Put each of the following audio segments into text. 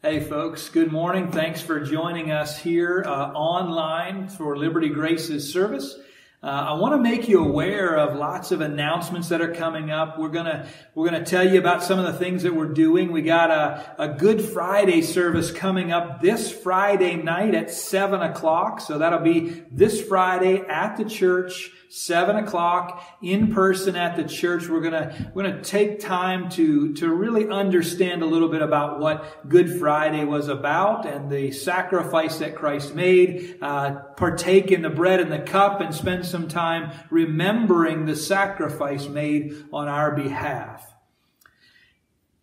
Hey, folks, good morning. Thanks for joining us here uh, online for Liberty Grace's service. Uh, I want to make you aware of lots of announcements that are coming up. We're gonna we're gonna tell you about some of the things that we're doing. We got a, a Good Friday service coming up this Friday night at seven o'clock. So that'll be this Friday at the church seven o'clock in person at the church. We're gonna we're gonna take time to to really understand a little bit about what Good Friday was about and the sacrifice that Christ made. Uh, partake in the bread and the cup and spend some time remembering the sacrifice made on our behalf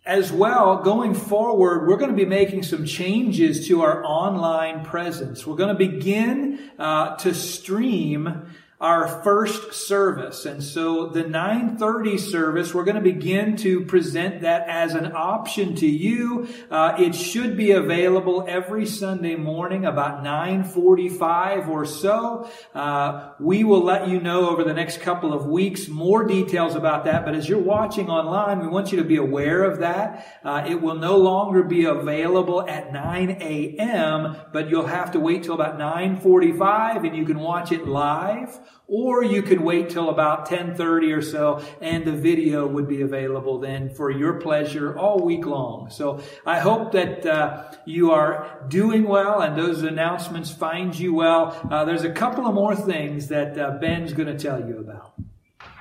as well, going forward, we're going to be making some changes to our online presence. We're going to begin uh, to stream our first service. And so the 930 service, we're going to begin to present that as an option to you. Uh, it should be available every Sunday morning about 945 or so. Uh, we will let you know over the next couple of weeks more details about that. But as you're watching online, we want you to be aware of that. Uh, it will no longer be available at 9 a.m., but you'll have to wait till about 945 and you can watch it live or you could wait till about 1030 or so and the video would be available then for your pleasure all week long. So I hope that uh, you are doing well and those announcements find you well. Uh, there's a couple of more things that uh, Ben's going to tell you about.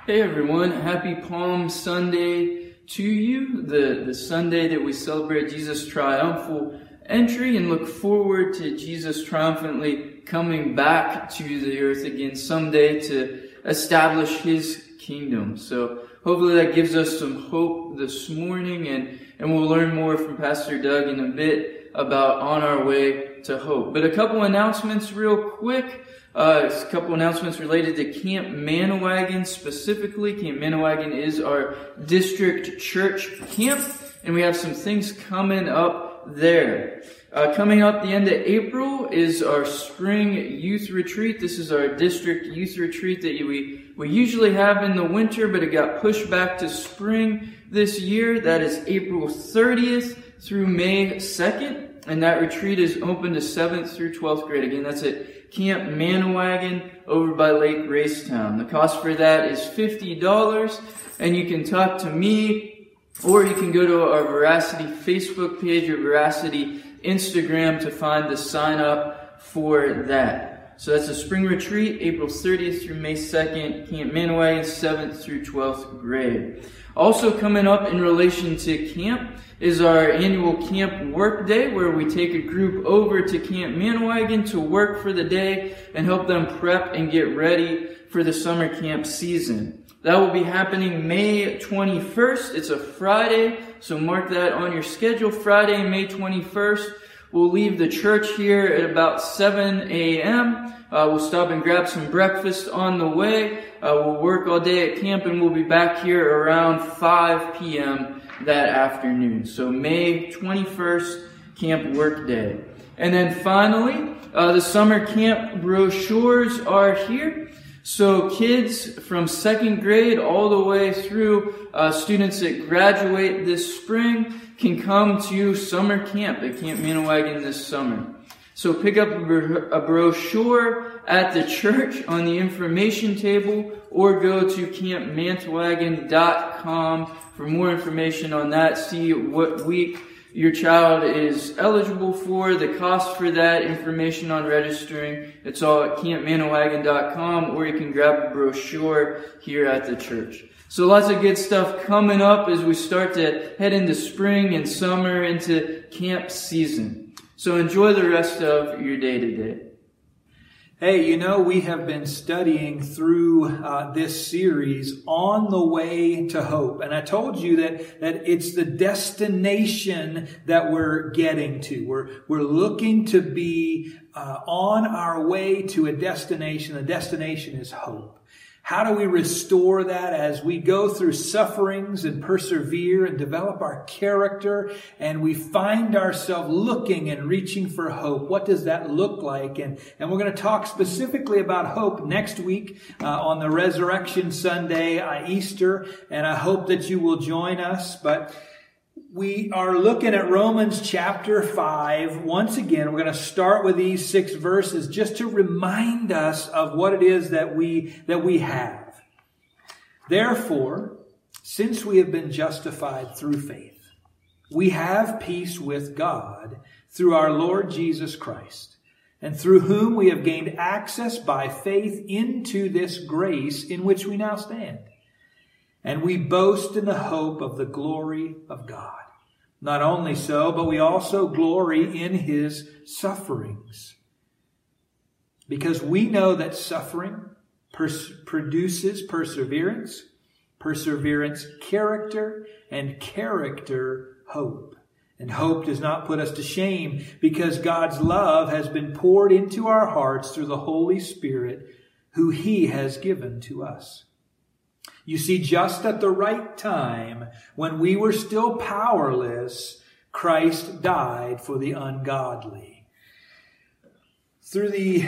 Hey everyone, happy Palm Sunday to you, the, the Sunday that we celebrate Jesus' triumphal entry and look forward to Jesus triumphantly coming back to the earth again someday to establish his kingdom. So hopefully that gives us some hope this morning and, and we'll learn more from Pastor Doug in a bit about on our way to hope. But a couple announcements real quick. Uh, a couple announcements related to Camp Manawagon specifically. Camp Manawagon is our district church camp and we have some things coming up there. Uh, coming up the end of April is our spring youth retreat. This is our district youth retreat that we, we usually have in the winter, but it got pushed back to spring this year. That is April 30th through May 2nd. And that retreat is open to 7th through 12th grade. Again, that's at Camp Manawagon over by Lake Racetown. The cost for that is $50. And you can talk to me or you can go to our Veracity Facebook page or Veracity Instagram to find the sign up for that. So that's a spring retreat, April 30th through May 2nd, Camp Manawagon, 7th through 12th grade. Also coming up in relation to camp is our annual camp work day where we take a group over to Camp Manawagon to work for the day and help them prep and get ready for the summer camp season. That will be happening May 21st. It's a Friday, so mark that on your schedule. Friday, May 21st. We'll leave the church here at about 7 a.m. Uh, we'll stop and grab some breakfast on the way. Uh, we'll work all day at camp and we'll be back here around 5 p.m. that afternoon. So May 21st, camp work day. And then finally, uh, the summer camp brochures are here. So kids from second grade all the way through uh, students that graduate this spring can come to summer camp at Camp Manawagon this summer. So pick up a brochure at the church on the information table or go to campmanawagon.com for more information on that. See what week your child is eligible for, the cost for that, information on registering. It's all at campmanawagon.com or you can grab a brochure here at the church. So lots of good stuff coming up as we start to head into spring and summer into camp season. So enjoy the rest of your day today. Hey, you know, we have been studying through uh, this series on the way to hope. And I told you that, that it's the destination that we're getting to. We're, we're looking to be uh, on our way to a destination. The destination is hope. How do we restore that as we go through sufferings and persevere and develop our character and we find ourselves looking and reaching for hope? What does that look like? And, and we're going to talk specifically about hope next week uh, on the Resurrection Sunday, uh, Easter, and I hope that you will join us. But we are looking at Romans chapter 5. Once again, we're going to start with these six verses just to remind us of what it is that we, that we have. Therefore, since we have been justified through faith, we have peace with God through our Lord Jesus Christ, and through whom we have gained access by faith into this grace in which we now stand. And we boast in the hope of the glory of God. Not only so, but we also glory in his sufferings. Because we know that suffering pers- produces perseverance, perseverance, character, and character, hope. And hope does not put us to shame because God's love has been poured into our hearts through the Holy Spirit who he has given to us. You see, just at the right time, when we were still powerless, Christ died for the ungodly. Through the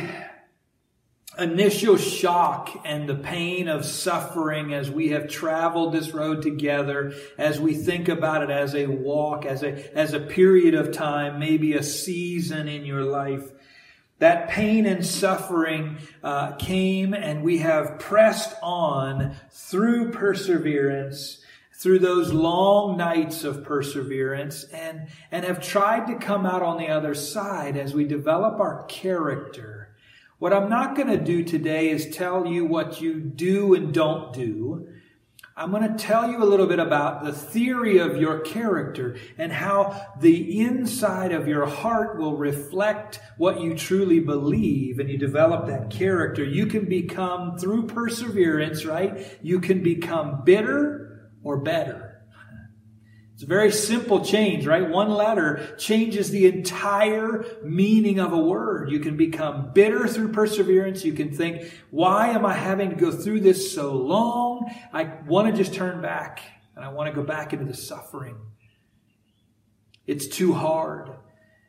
initial shock and the pain of suffering as we have traveled this road together, as we think about it as a walk, as a, as a period of time, maybe a season in your life, that pain and suffering uh, came, and we have pressed on through perseverance, through those long nights of perseverance, and, and have tried to come out on the other side as we develop our character. What I'm not going to do today is tell you what you do and don't do. I'm going to tell you a little bit about the theory of your character and how the inside of your heart will reflect what you truly believe and you develop that character. You can become, through perseverance, right? You can become bitter or better. It's a very simple change, right? One letter changes the entire meaning of a word. You can become bitter through perseverance. You can think, why am I having to go through this so long? I want to just turn back and I want to go back into the suffering. It's too hard.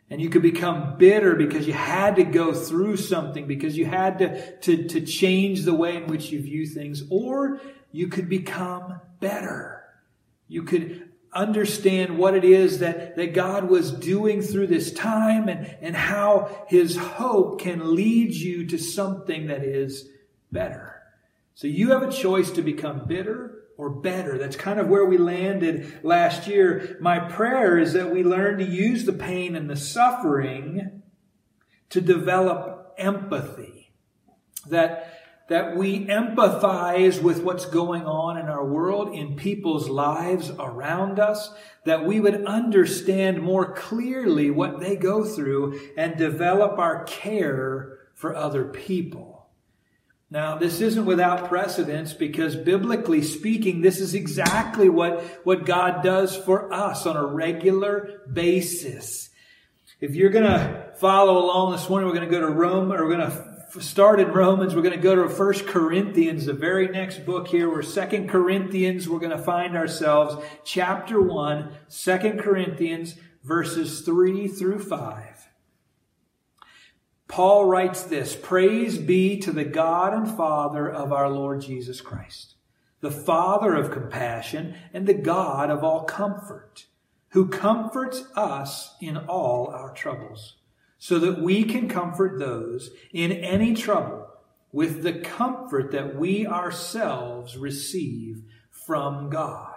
And you could become bitter because you had to go through something, because you had to, to, to change the way in which you view things. Or you could become better. You could understand what it is that, that God was doing through this time and, and how his hope can lead you to something that is better. So you have a choice to become bitter or better. That's kind of where we landed last year. My prayer is that we learn to use the pain and the suffering to develop empathy. That that we empathize with what's going on in our world, in people's lives around us, that we would understand more clearly what they go through and develop our care for other people. Now, this isn't without precedence because biblically speaking, this is exactly what, what God does for us on a regular basis. If you're going to follow along this morning, we're going to go to Rome, or we're going to started Romans. We're going to go to First Corinthians, the very next book here. We're Second Corinthians. We're going to find ourselves chapter 1, 2 Corinthians, verses 3 through 5. Paul writes this, Praise be to the God and Father of our Lord Jesus Christ, the Father of compassion and the God of all comfort, who comforts us in all our troubles so that we can comfort those in any trouble with the comfort that we ourselves receive from God.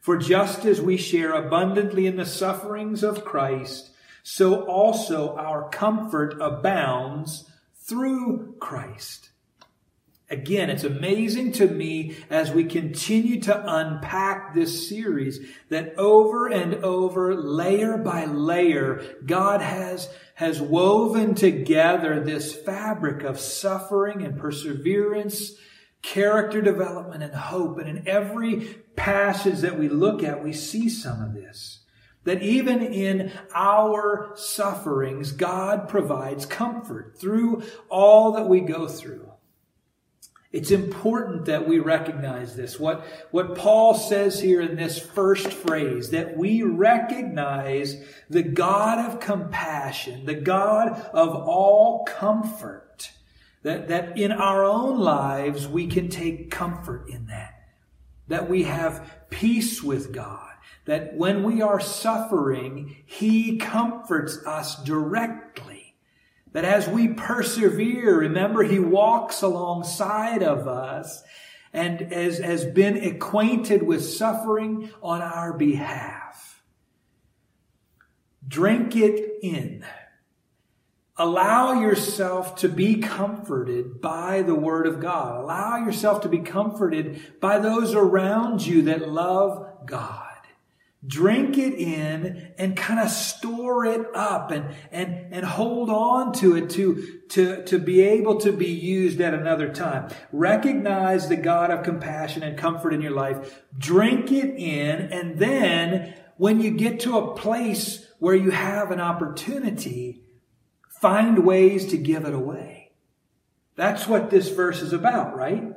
For just as we share abundantly in the sufferings of Christ, so also our comfort abounds through Christ. Again, it's amazing to me as we continue to unpack this series that over and over, layer by layer, God has, has woven together this fabric of suffering and perseverance, character development and hope. And in every passage that we look at, we see some of this. That even in our sufferings, God provides comfort through all that we go through. It's important that we recognize this. What, what Paul says here in this first phrase, that we recognize the God of compassion, the God of all comfort, that, that in our own lives we can take comfort in that, that we have peace with God, that when we are suffering, He comforts us directly. That as we persevere, remember, He walks alongside of us and has, has been acquainted with suffering on our behalf. Drink it in. Allow yourself to be comforted by the Word of God. Allow yourself to be comforted by those around you that love God. Drink it in and kind of store it up and, and, and hold on to it to, to, to be able to be used at another time. Recognize the God of compassion and comfort in your life. Drink it in and then when you get to a place where you have an opportunity, find ways to give it away. That's what this verse is about, right?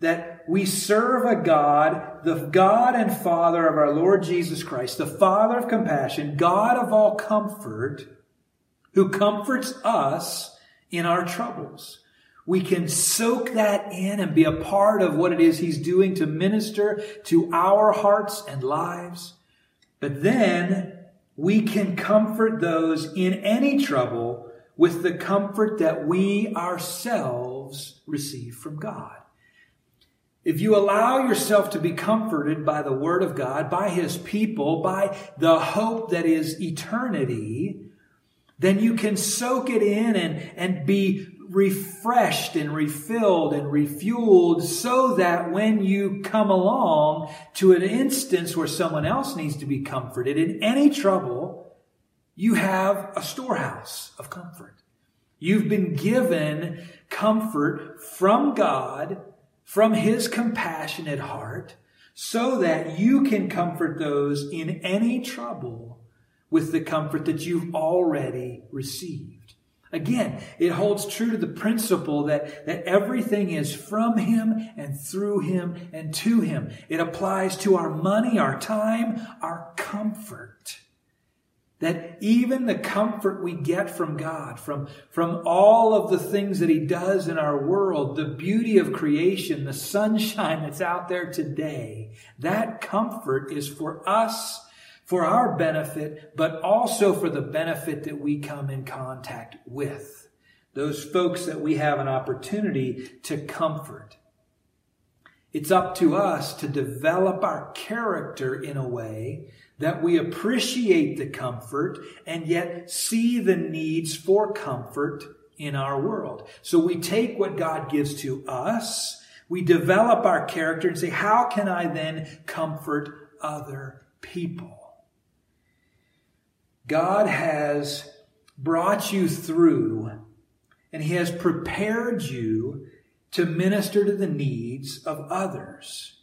That we serve a God, the God and Father of our Lord Jesus Christ, the Father of compassion, God of all comfort, who comforts us in our troubles. We can soak that in and be a part of what it is He's doing to minister to our hearts and lives. But then we can comfort those in any trouble with the comfort that we ourselves receive from God. If you allow yourself to be comforted by the Word of God, by His people, by the hope that is eternity, then you can soak it in and, and be refreshed and refilled and refueled so that when you come along to an instance where someone else needs to be comforted in any trouble, you have a storehouse of comfort. You've been given comfort from God, from His compassionate heart, so that you can comfort those in any trouble with the comfort that you've already received. Again, it holds true to the principle that, that everything is from Him and through Him and to Him. It applies to our money, our time, our comfort. That even the comfort we get from God, from, from all of the things that He does in our world, the beauty of creation, the sunshine that's out there today, that comfort is for us for our benefit, but also for the benefit that we come in contact with. Those folks that we have an opportunity to comfort. It's up to us to develop our character in a way that we appreciate the comfort and yet see the needs for comfort in our world. So we take what God gives to us, we develop our character and say, how can I then comfort other people? God has brought you through and He has prepared you to minister to the needs of others.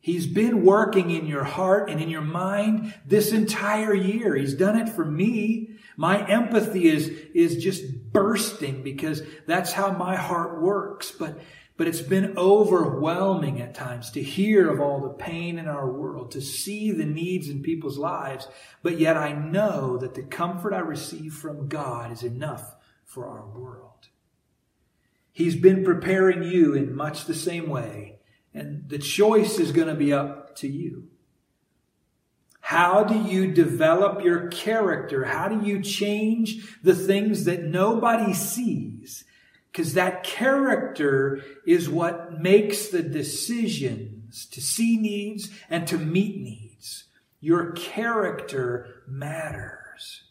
He's been working in your heart and in your mind this entire year. He's done it for me. My empathy is, is just bursting because that's how my heart works. But but it's been overwhelming at times to hear of all the pain in our world, to see the needs in people's lives. But yet I know that the comfort I receive from God is enough for our world. He's been preparing you in much the same way. And the choice is going to be up to you. How do you develop your character? How do you change the things that nobody sees? Because that character is what makes the decisions to see needs and to meet needs. Your character matters.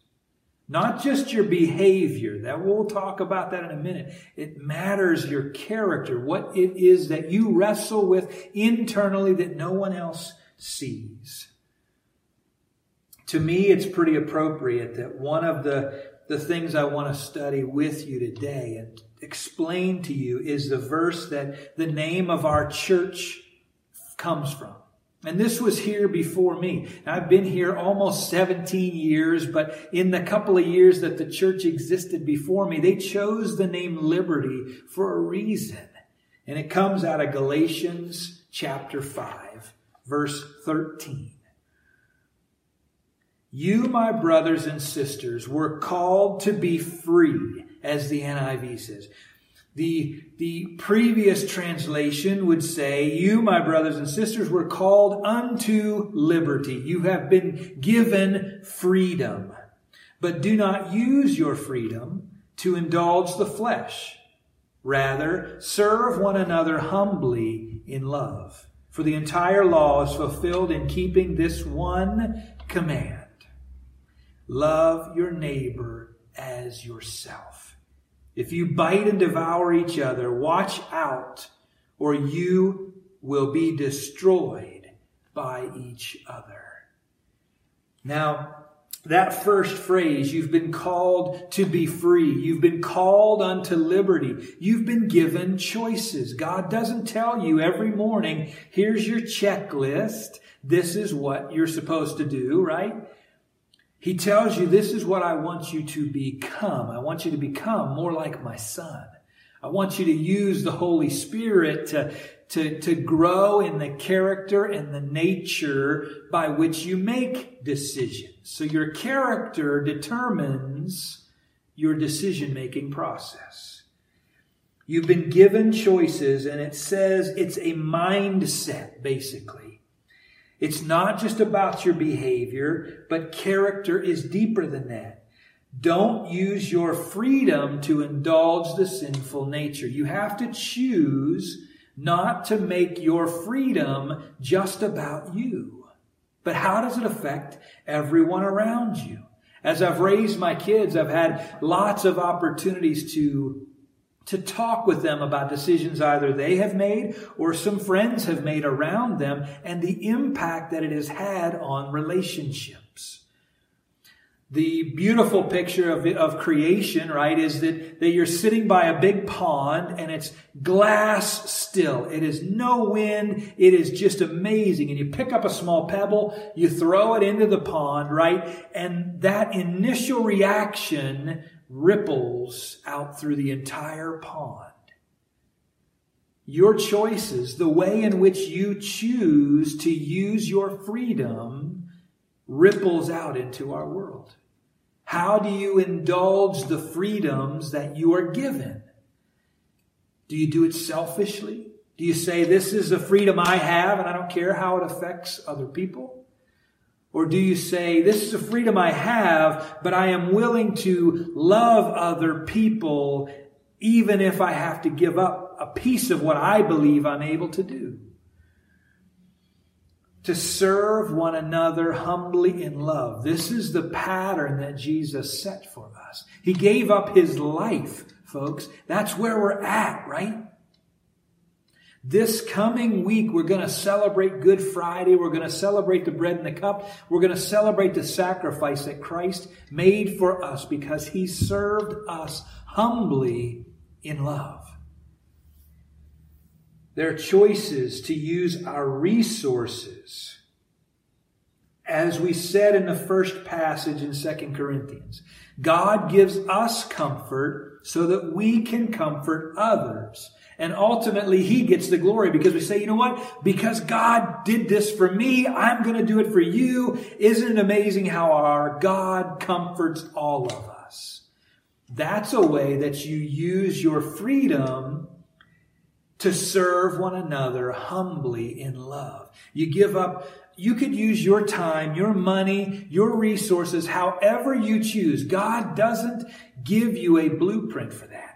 Not just your behavior. That we'll talk about that in a minute. It matters your character, what it is that you wrestle with internally that no one else sees. To me, it's pretty appropriate that one of the, the things I want to study with you today and explain to you is the verse that the name of our church comes from. And this was here before me. I've been here almost 17 years, but in the couple of years that the church existed before me, they chose the name Liberty for a reason. And it comes out of Galatians chapter 5, verse 13. You, my brothers and sisters, were called to be free as the NIV says. The, the previous translation would say, You, my brothers and sisters, were called unto liberty. You have been given freedom. But do not use your freedom to indulge the flesh. Rather, serve one another humbly in love. For the entire law is fulfilled in keeping this one command. Love your neighbor as yourself. If you bite and devour each other, watch out, or you will be destroyed by each other. Now, that first phrase, you've been called to be free. You've been called unto liberty. You've been given choices. God doesn't tell you every morning, here's your checklist. This is what you're supposed to do, right? He tells you, this is what I want you to become. I want you to become more like my son. I want you to use the Holy Spirit to, to, to grow in the character and the nature by which you make decisions. So your character determines your decision making process. You've been given choices and it says it's a mindset, basically. It's not just about your behavior, but character is deeper than that. Don't use your freedom to indulge the sinful nature. You have to choose not to make your freedom just about you. But how does it affect everyone around you? As I've raised my kids, I've had lots of opportunities to to talk with them about decisions either they have made or some friends have made around them and the impact that it has had on relationships. The beautiful picture of, of creation, right, is that, that you're sitting by a big pond and it's glass still. It is no wind. It is just amazing. And you pick up a small pebble, you throw it into the pond, right? And that initial reaction ripples out through the entire pond. Your choices, the way in which you choose to use your freedom, ripples out into our world. How do you indulge the freedoms that you are given? Do you do it selfishly? Do you say, This is a freedom I have and I don't care how it affects other people? Or do you say, this is a freedom I have, but I am willing to love other people even if I have to give up a piece of what I believe I'm able to do? To serve one another humbly in love. This is the pattern that Jesus set for us. He gave up his life, folks. That's where we're at, right? This coming week, we're going to celebrate Good Friday. We're going to celebrate the bread and the cup. We're going to celebrate the sacrifice that Christ made for us because he served us humbly in love. There are choices to use our resources. As we said in the first passage in 2 Corinthians, God gives us comfort so that we can comfort others. And ultimately, He gets the glory because we say, you know what? Because God did this for me, I'm going to do it for you. Isn't it amazing how our God comforts all of us? That's a way that you use your freedom to serve one another humbly in love. You give up you could use your time, your money, your resources, however you choose. God doesn't give you a blueprint for that.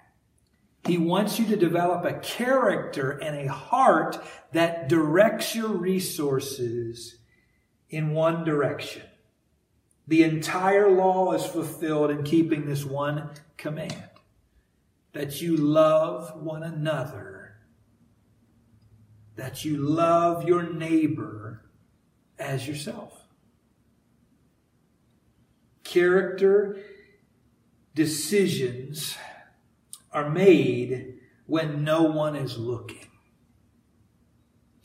He wants you to develop a character and a heart that directs your resources in one direction. The entire law is fulfilled in keeping this one command that you love one another, that you love your neighbor as yourself. Character decisions are made when no one is looking.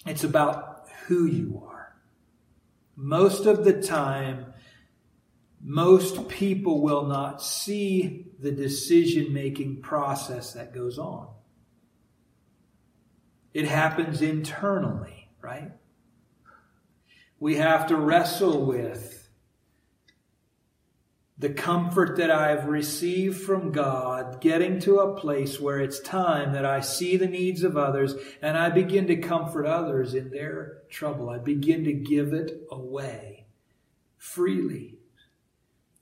It's about who you are. Most of the time, most people will not see the decision making process that goes on. It happens internally, right? We have to wrestle with the comfort that I've received from God, getting to a place where it's time that I see the needs of others and I begin to comfort others in their trouble. I begin to give it away freely.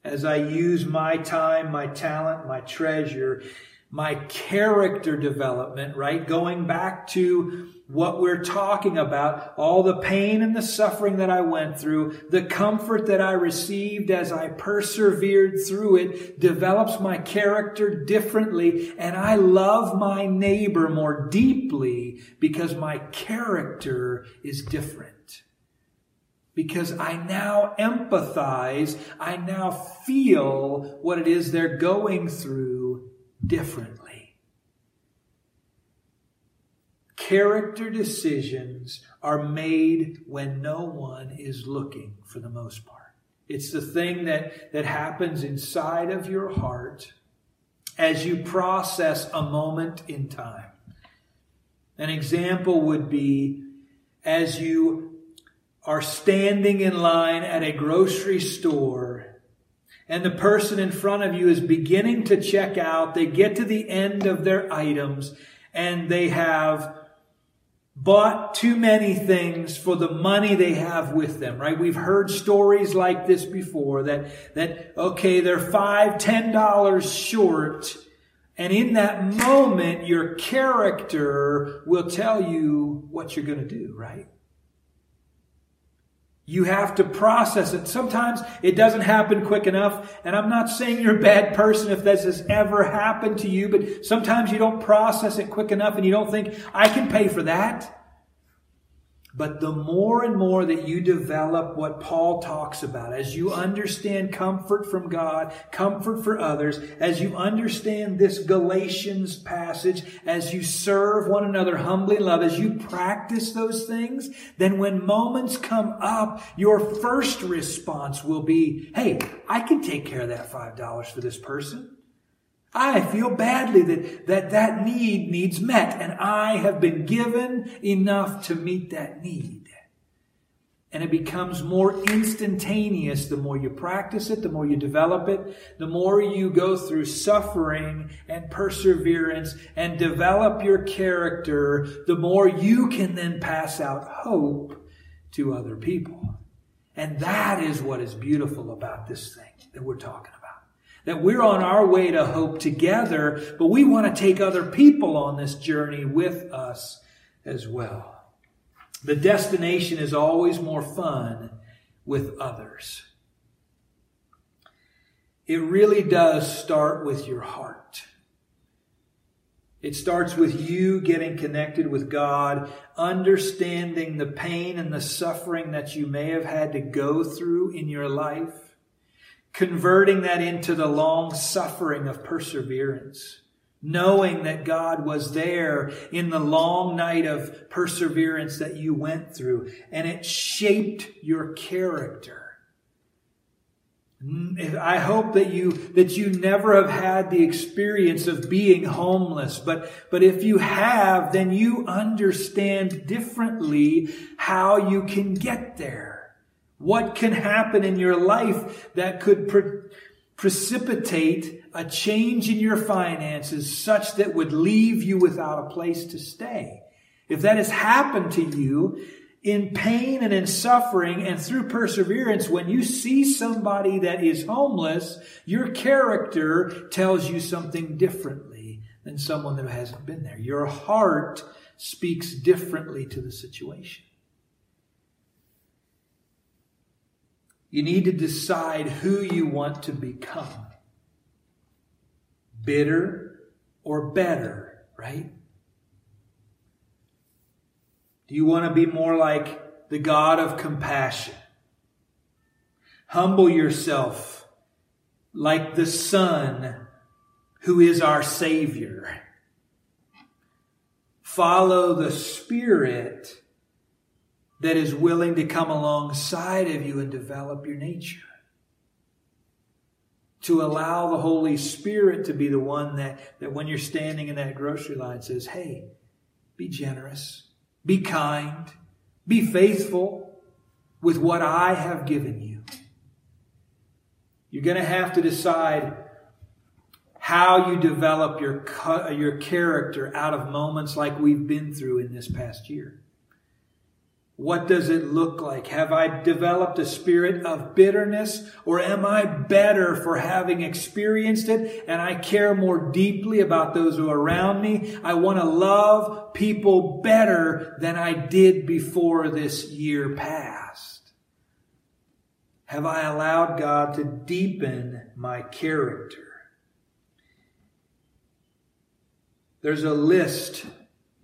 As I use my time, my talent, my treasure, my character development, right? Going back to what we're talking about, all the pain and the suffering that I went through, the comfort that I received as I persevered through it develops my character differently and I love my neighbor more deeply because my character is different. Because I now empathize, I now feel what it is they're going through differently. Character decisions are made when no one is looking for the most part. It's the thing that, that happens inside of your heart as you process a moment in time. An example would be as you are standing in line at a grocery store and the person in front of you is beginning to check out. They get to the end of their items and they have bought too many things for the money they have with them, right? We've heard stories like this before that, that, okay, they're five, ten dollars short. And in that moment, your character will tell you what you're going to do, right? You have to process it. Sometimes it doesn't happen quick enough. And I'm not saying you're a bad person if this has ever happened to you, but sometimes you don't process it quick enough and you don't think, I can pay for that. But the more and more that you develop what Paul talks about, as you understand comfort from God, comfort for others, as you understand this Galatians passage, as you serve one another humbly in love, as you practice those things, then when moments come up, your first response will be, hey, I can take care of that $5 for this person. I feel badly that, that that need needs met and I have been given enough to meet that need. And it becomes more instantaneous the more you practice it, the more you develop it, the more you go through suffering and perseverance and develop your character, the more you can then pass out hope to other people. And that is what is beautiful about this thing that we're talking about that we're on our way to hope together, but we want to take other people on this journey with us as well. The destination is always more fun with others. It really does start with your heart. It starts with you getting connected with God, understanding the pain and the suffering that you may have had to go through in your life converting that into the long suffering of perseverance, knowing that God was there in the long night of perseverance that you went through, and it shaped your character. Mm, I hope that you, that you never have had the experience of being homeless, but, but if you have, then you understand differently how you can get there. What can happen in your life that could pre- precipitate a change in your finances such that would leave you without a place to stay? If that has happened to you in pain and in suffering and through perseverance, when you see somebody that is homeless, your character tells you something differently than someone that hasn't been there. Your heart speaks differently to the situation. You need to decide who you want to become bitter or better, right? Do you want to be more like the God of compassion? Humble yourself like the Son who is our Savior. Follow the Spirit that is willing to come alongside of you and develop your nature. To allow the Holy Spirit to be the one that, that when you're standing in that grocery line says, hey, be generous, be kind, be faithful with what I have given you. You're going to have to decide how you develop your, your character out of moments like we've been through in this past year. What does it look like? Have I developed a spirit of bitterness or am I better for having experienced it and I care more deeply about those who are around me? I want to love people better than I did before this year passed. Have I allowed God to deepen my character? There's a list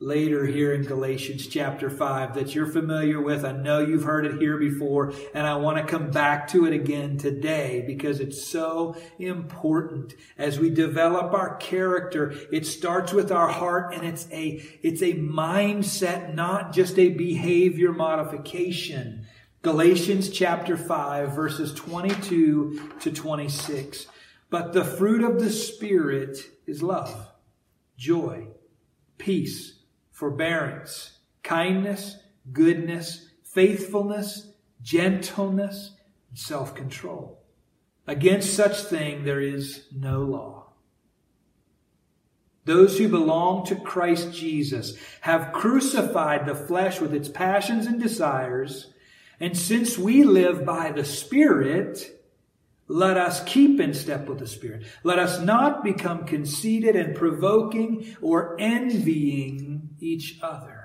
later here in Galatians chapter 5 that you're familiar with. I know you've heard it here before, and I want to come back to it again today because it's so important as we develop our character. It starts with our heart and it's a, it's a mindset, not just a behavior modification. Galatians chapter 5 verses 22 to 26. But the fruit of the Spirit is love, joy, peace, forbearance, kindness, goodness, faithfulness, gentleness, and self control. Against such thing there is no law. Those who belong to Christ Jesus have crucified the flesh with its passions and desires, and since we live by the Spirit, let us keep in step with the Spirit. Let us not become conceited and provoking or envying each other.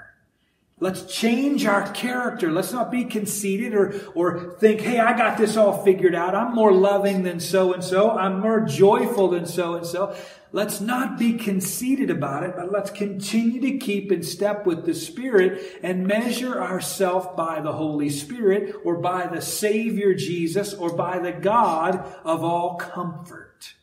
Let's change our character. Let's not be conceited or, or think, hey, I got this all figured out. I'm more loving than so and so. I'm more joyful than so and so. Let's not be conceited about it, but let's continue to keep in step with the Spirit and measure ourselves by the Holy Spirit or by the Savior Jesus or by the God of all comfort.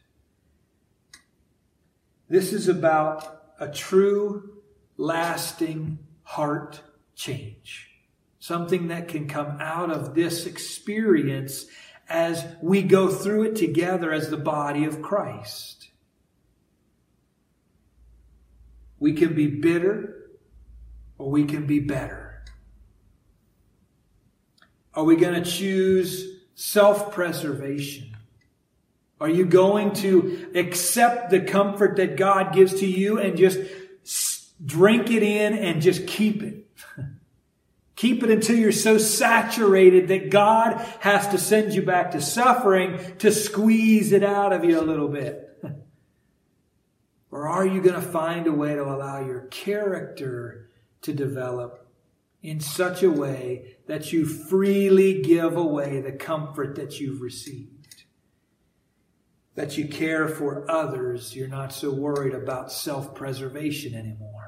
This is about a true, lasting heart change. Something that can come out of this experience as we go through it together as the body of Christ. We can be bitter or we can be better. Are we going to choose self preservation? Are you going to accept the comfort that God gives to you and just drink it in and just keep it? Keep it until you're so saturated that God has to send you back to suffering to squeeze it out of you a little bit. Or are you going to find a way to allow your character to develop in such a way that you freely give away the comfort that you've received? That you care for others, you're not so worried about self preservation anymore.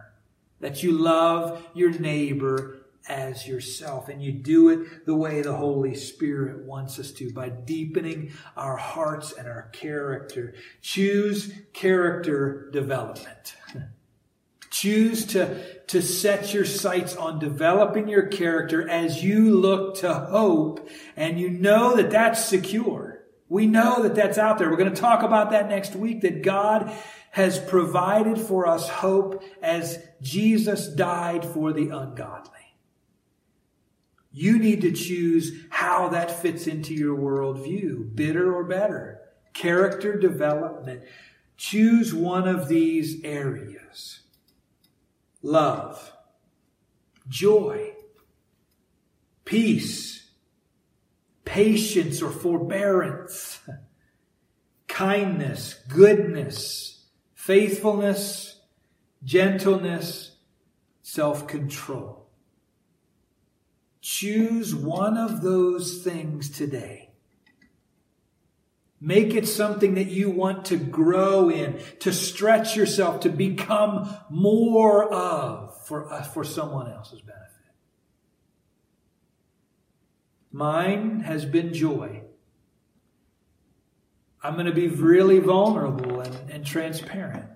That you love your neighbor as yourself. And you do it the way the Holy Spirit wants us to by deepening our hearts and our character. Choose character development. Choose to, to set your sights on developing your character as you look to hope and you know that that's secure. We know that that's out there. We're going to talk about that next week that God has provided for us hope as Jesus died for the ungodly. You need to choose how that fits into your worldview, bitter or better. Character development. Choose one of these areas. Love, joy, peace, patience or forbearance, kindness, goodness, faithfulness, gentleness, self-control. Choose one of those things today. Make it something that you want to grow in, to stretch yourself, to become more of for, uh, for someone else's benefit. Mine has been joy. I'm going to be really vulnerable and, and transparent.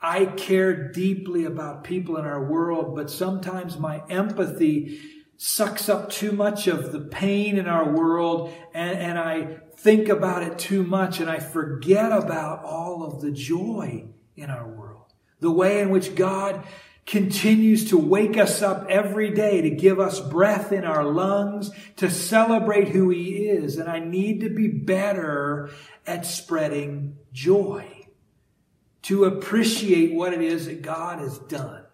I care deeply about people in our world, but sometimes my empathy sucks up too much of the pain in our world and, and I think about it too much and I forget about all of the joy in our world. The way in which God continues to wake us up every day to give us breath in our lungs, to celebrate who He is. And I need to be better at spreading joy, to appreciate what it is that God has done.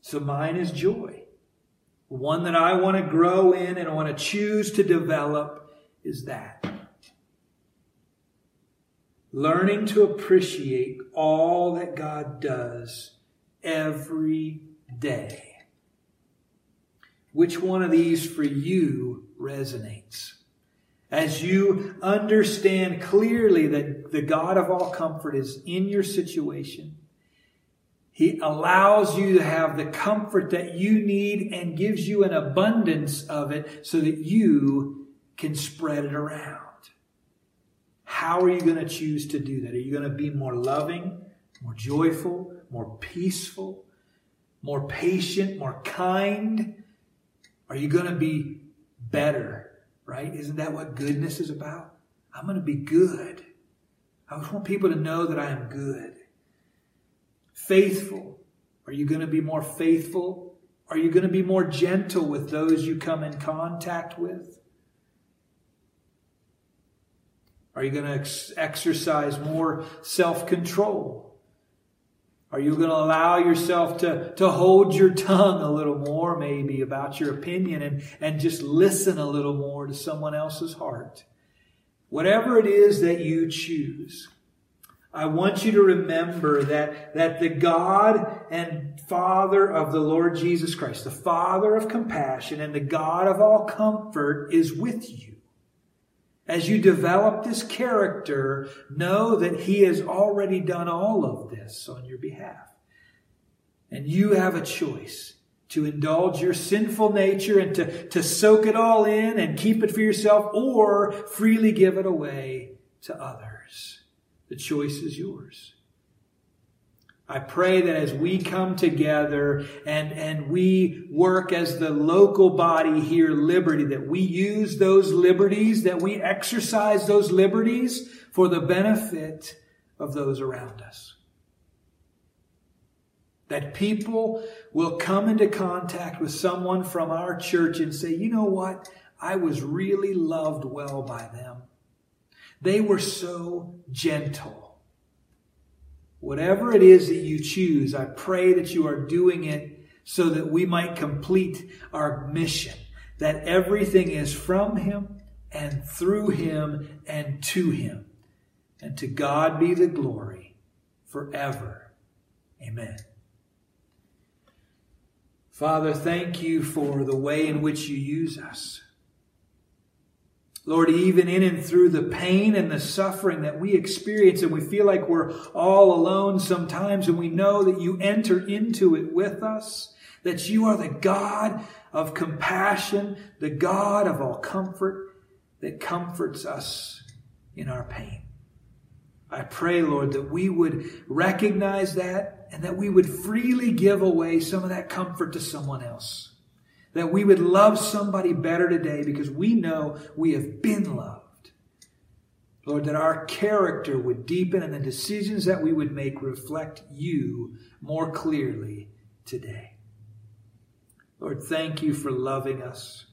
So mine is joy. One that I want to grow in and I want to choose to develop is that. Learning to appreciate all that God does every day. Which one of these for you resonates? As you understand clearly that the God of all comfort is in your situation, He allows you to have the comfort that you need and gives you an abundance of it so that you can spread it around. How are you going to choose to do that? Are you going to be more loving, more joyful, more peaceful, more patient, more kind? Are you going to be better? Right? Isn't that what goodness is about? I'm going to be good. I want people to know that I am good. Faithful. Are you going to be more faithful? Are you going to be more gentle with those you come in contact with? Are you going to ex- exercise more self control? Are you going to allow yourself to, to hold your tongue a little more, maybe, about your opinion and, and just listen a little more to someone else's heart? Whatever it is that you choose, I want you to remember that, that the God and Father of the Lord Jesus Christ, the Father of compassion and the God of all comfort is with you. As you develop this character, know that He has already done all of this on your behalf. And you have a choice to indulge your sinful nature and to, to soak it all in and keep it for yourself or freely give it away to others. The choice is yours. I pray that as we come together and, and we work as the local body here, Liberty, that we use those liberties, that we exercise those liberties for the benefit of those around us. That people will come into contact with someone from our church and say, you know what? I was really loved well by them. They were so gentle. Whatever it is that you choose, I pray that you are doing it so that we might complete our mission, that everything is from Him and through Him and to Him. And to God be the glory forever. Amen. Father, thank you for the way in which you use us. Lord, even in and through the pain and the suffering that we experience, and we feel like we're all alone sometimes, and we know that you enter into it with us, that you are the God of compassion, the God of all comfort that comforts us in our pain. I pray, Lord, that we would recognize that and that we would freely give away some of that comfort to someone else. That we would love somebody better today because we know we have been loved. Lord, that our character would deepen and the decisions that we would make reflect you more clearly today. Lord, thank you for loving us.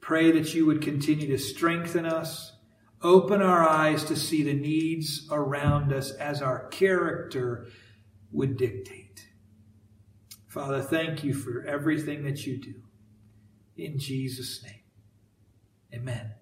Pray that you would continue to strengthen us, open our eyes to see the needs around us as our character would dictate. Father, thank you for everything that you do. In Jesus' name, amen.